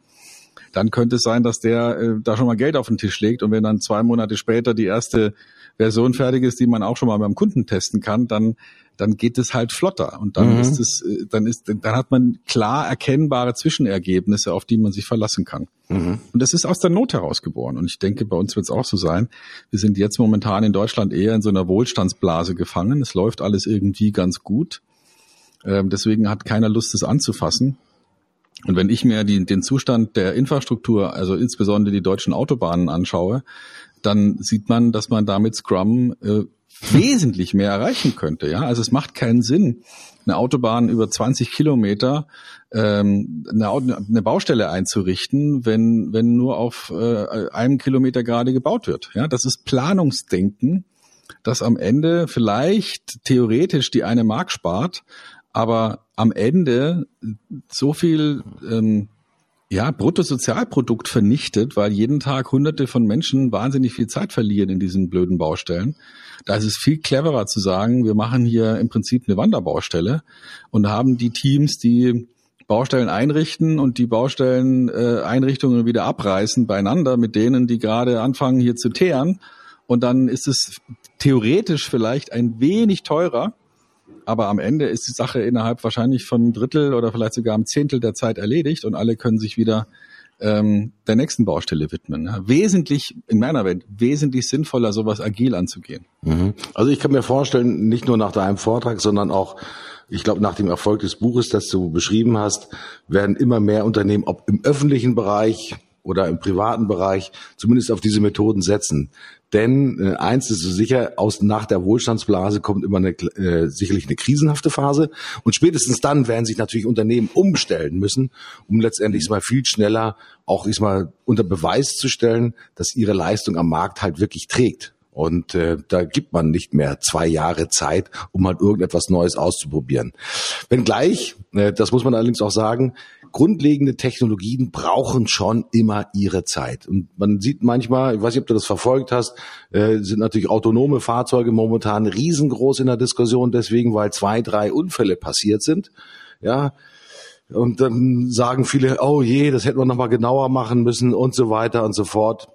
dann könnte es sein, dass der äh, da schon mal Geld auf den Tisch legt und wenn dann zwei Monate später die erste Version fertig ist, die man auch schon mal beim Kunden testen kann, dann dann geht es halt flotter und dann mhm. ist es, äh, dann ist, dann hat man klar erkennbare Zwischenergebnisse, auf die man sich verlassen kann. Mhm. Und das ist aus der Not heraus geboren. Und ich denke, bei uns wird es auch so sein. Wir sind jetzt momentan in Deutschland eher in so einer Wohlstandsblase gefangen. Es läuft alles irgendwie ganz gut. Ähm, deswegen hat keiner Lust, es anzufassen. Und wenn ich mir die, den Zustand der Infrastruktur, also insbesondere die deutschen Autobahnen anschaue, dann sieht man, dass man damit Scrum äh, wesentlich mehr erreichen könnte. Ja, also es macht keinen Sinn, eine Autobahn über 20 Kilometer ähm, eine, eine Baustelle einzurichten, wenn wenn nur auf äh, einem Kilometer gerade gebaut wird. Ja, das ist Planungsdenken, das am Ende vielleicht theoretisch die eine Mark spart, aber am Ende so viel ähm, ja, Bruttosozialprodukt vernichtet, weil jeden Tag hunderte von Menschen wahnsinnig viel Zeit verlieren in diesen blöden Baustellen. Da ist es viel cleverer zu sagen, wir machen hier im Prinzip eine Wanderbaustelle und haben die Teams, die Baustellen einrichten und die Baustelleneinrichtungen äh, wieder abreißen beieinander mit denen, die gerade anfangen hier zu teeren. Und dann ist es theoretisch vielleicht ein wenig teurer, aber am Ende ist die Sache innerhalb wahrscheinlich von einem Drittel oder vielleicht sogar einem Zehntel der Zeit erledigt und alle können sich wieder ähm, der nächsten Baustelle widmen. Ja. Wesentlich, in meiner Welt, wesentlich sinnvoller, sowas agil anzugehen. Mhm. Also ich kann mir vorstellen, nicht nur nach deinem Vortrag, sondern auch, ich glaube, nach dem Erfolg des Buches, das du beschrieben hast, werden immer mehr Unternehmen, ob im öffentlichen Bereich oder im privaten Bereich, zumindest auf diese Methoden setzen. Denn äh, eins ist so sicher, aus nach der Wohlstandsblase kommt immer eine, äh, sicherlich eine krisenhafte Phase. Und spätestens dann werden sich natürlich Unternehmen umstellen müssen, um letztendlich mal viel schneller auch mal unter Beweis zu stellen, dass ihre Leistung am Markt halt wirklich trägt. Und äh, da gibt man nicht mehr zwei Jahre Zeit, um halt irgendetwas Neues auszuprobieren. Wenngleich, äh, das muss man allerdings auch sagen, grundlegende Technologien brauchen schon immer ihre Zeit. Und man sieht manchmal, ich weiß nicht, ob du das verfolgt hast, äh, sind natürlich autonome Fahrzeuge momentan riesengroß in der Diskussion, deswegen, weil zwei, drei Unfälle passiert sind. Ja, und dann sagen viele, oh je, das hätten wir nochmal genauer machen müssen und so weiter und so fort.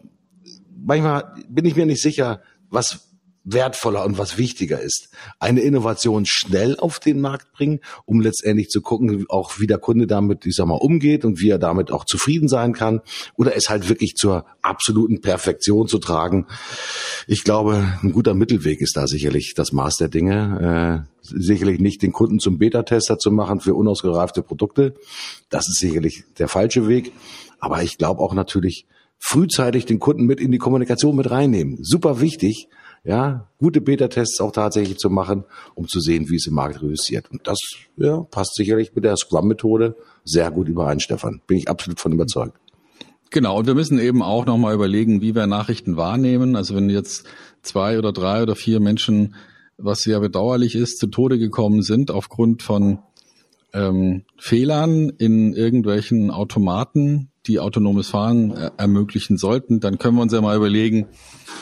Manchmal bin ich mir nicht sicher, was wertvoller und was wichtiger ist. Eine Innovation schnell auf den Markt bringen, um letztendlich zu gucken, auch wie der Kunde damit, ich sag mal, umgeht und wie er damit auch zufrieden sein kann. Oder es halt wirklich zur absoluten Perfektion zu tragen. Ich glaube, ein guter Mittelweg ist da sicherlich das Maß der Dinge. Äh, sicherlich nicht den Kunden zum Beta-Tester zu machen für unausgereifte Produkte. Das ist sicherlich der falsche Weg. Aber ich glaube auch natürlich, frühzeitig den Kunden mit in die Kommunikation mit reinnehmen. Super wichtig, ja, gute Beta-Tests auch tatsächlich zu machen, um zu sehen, wie es im Markt reüssiert. Und das ja, passt sicherlich mit der Scrum-Methode sehr gut überein, Stefan. Bin ich absolut von überzeugt. Genau, und wir müssen eben auch nochmal überlegen, wie wir Nachrichten wahrnehmen. Also wenn jetzt zwei oder drei oder vier Menschen, was sehr bedauerlich ist, zu Tode gekommen sind aufgrund von ähm, Fehlern in irgendwelchen Automaten, die autonomes Fahren äh, ermöglichen sollten, dann können wir uns ja mal überlegen,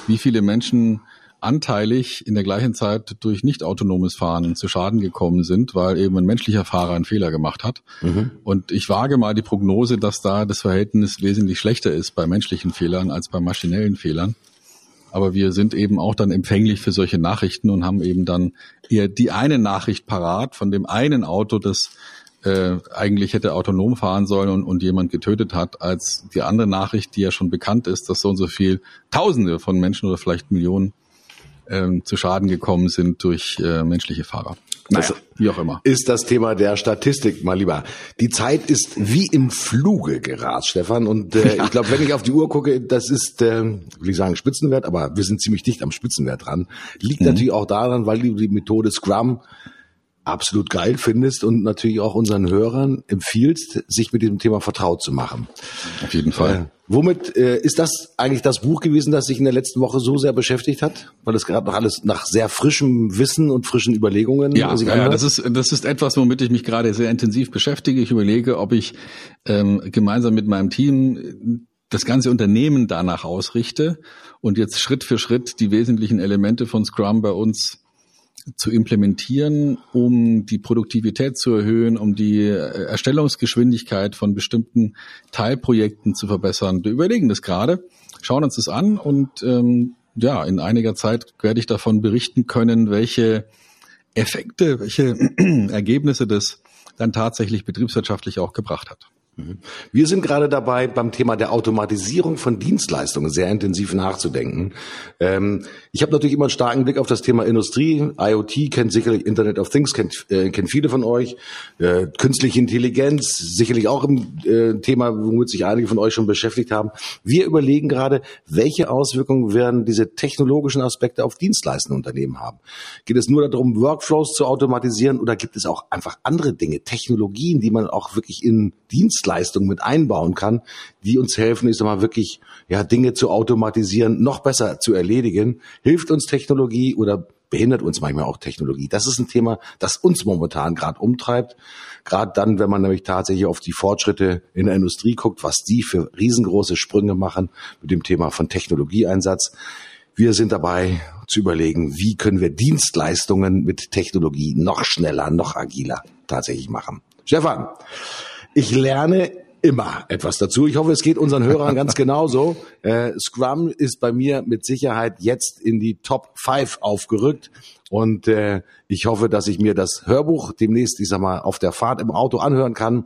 wie viele Menschen anteilig in der gleichen Zeit durch nicht autonomes Fahren zu Schaden gekommen sind, weil eben ein menschlicher Fahrer einen Fehler gemacht hat. Mhm. Und ich wage mal die Prognose, dass da das Verhältnis wesentlich schlechter ist bei menschlichen Fehlern als bei maschinellen Fehlern. Aber wir sind eben auch dann empfänglich für solche Nachrichten und haben eben dann eher die eine Nachricht parat von dem einen Auto, das äh, eigentlich hätte autonom fahren sollen und, und jemand getötet hat, als die andere Nachricht, die ja schon bekannt ist, dass so und so viel Tausende von Menschen oder vielleicht Millionen ähm, zu Schaden gekommen sind durch äh, menschliche Fahrer. Naja, das wie auch immer. Ist das Thema der Statistik, mal lieber. Die Zeit ist wie im Fluge gerast, Stefan. Und äh, ich glaube, wenn ich auf die Uhr gucke, das ist, äh, will ich sagen, Spitzenwert, aber wir sind ziemlich dicht am Spitzenwert dran. Liegt mhm. natürlich auch daran, weil die, die Methode Scrum absolut geil findest und natürlich auch unseren Hörern empfiehlst, sich mit diesem Thema vertraut zu machen. Auf jeden Fall. Äh, womit äh, ist das eigentlich das Buch gewesen, das sich in der letzten Woche so sehr beschäftigt hat? Weil es gerade noch alles nach sehr frischem Wissen und frischen Überlegungen ja, sich Ja, das ist, das ist etwas, womit ich mich gerade sehr intensiv beschäftige. Ich überlege, ob ich ähm, gemeinsam mit meinem Team das ganze Unternehmen danach ausrichte und jetzt Schritt für Schritt die wesentlichen Elemente von Scrum bei uns zu implementieren, um die Produktivität zu erhöhen, um die äh, Erstellungsgeschwindigkeit von bestimmten Teilprojekten zu verbessern. Wir überlegen das gerade, schauen uns das an und ähm, ja, in einiger Zeit werde ich davon berichten können, welche Effekte, welche [clears throat] Ergebnisse das dann tatsächlich betriebswirtschaftlich auch gebracht hat. Mhm. Wir sind gerade dabei, beim Thema der Automatisierung von Dienstleistungen sehr intensiv nachzudenken. Ähm, ich habe natürlich immer einen starken Blick auf das Thema Industrie. IoT kennt sicherlich Internet of Things, kennt, äh, kennt viele von euch. Äh, künstliche Intelligenz, sicherlich auch ein äh, Thema, womit sich einige von euch schon beschäftigt haben. Wir überlegen gerade, welche Auswirkungen werden diese technologischen Aspekte auf dienstleistende Unternehmen haben. Geht es nur darum, Workflows zu automatisieren oder gibt es auch einfach andere Dinge, Technologien, die man auch wirklich in Dienst Dienstleistungen mit einbauen kann, die uns helfen, ich sag mal, wirklich ja, Dinge zu automatisieren, noch besser zu erledigen. Hilft uns Technologie oder behindert uns manchmal auch Technologie. Das ist ein Thema, das uns momentan gerade umtreibt. Gerade dann, wenn man nämlich tatsächlich auf die Fortschritte in der Industrie guckt, was die für riesengroße Sprünge machen mit dem Thema von Technologieeinsatz. Wir sind dabei zu überlegen, wie können wir Dienstleistungen mit Technologie noch schneller, noch agiler tatsächlich machen. Stefan, ich lerne immer etwas dazu. Ich hoffe, es geht unseren Hörern ganz [laughs] genauso. Äh, Scrum ist bei mir mit Sicherheit jetzt in die Top 5 aufgerückt. Und äh, ich hoffe, dass ich mir das Hörbuch demnächst, ich sag mal, auf der Fahrt im Auto anhören kann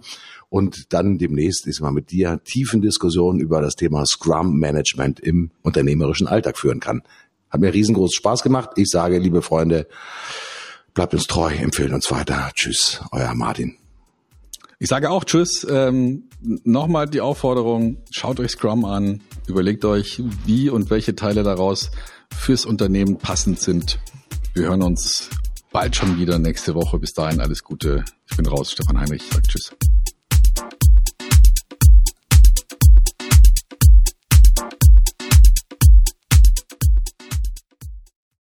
und dann demnächst, ich sag mal, mit dir tiefen Diskussionen über das Thema Scrum Management im unternehmerischen Alltag führen kann. Hat mir riesengroßen Spaß gemacht. Ich sage, liebe Freunde, bleibt uns treu, empfehlen uns weiter. Tschüss, euer Martin. Ich sage auch Tschüss. Ähm, Nochmal die Aufforderung, schaut euch Scrum an, überlegt euch, wie und welche Teile daraus fürs Unternehmen passend sind. Wir hören uns bald schon wieder nächste Woche. Bis dahin alles Gute. Ich bin raus. Stefan Heinrich sagt Tschüss.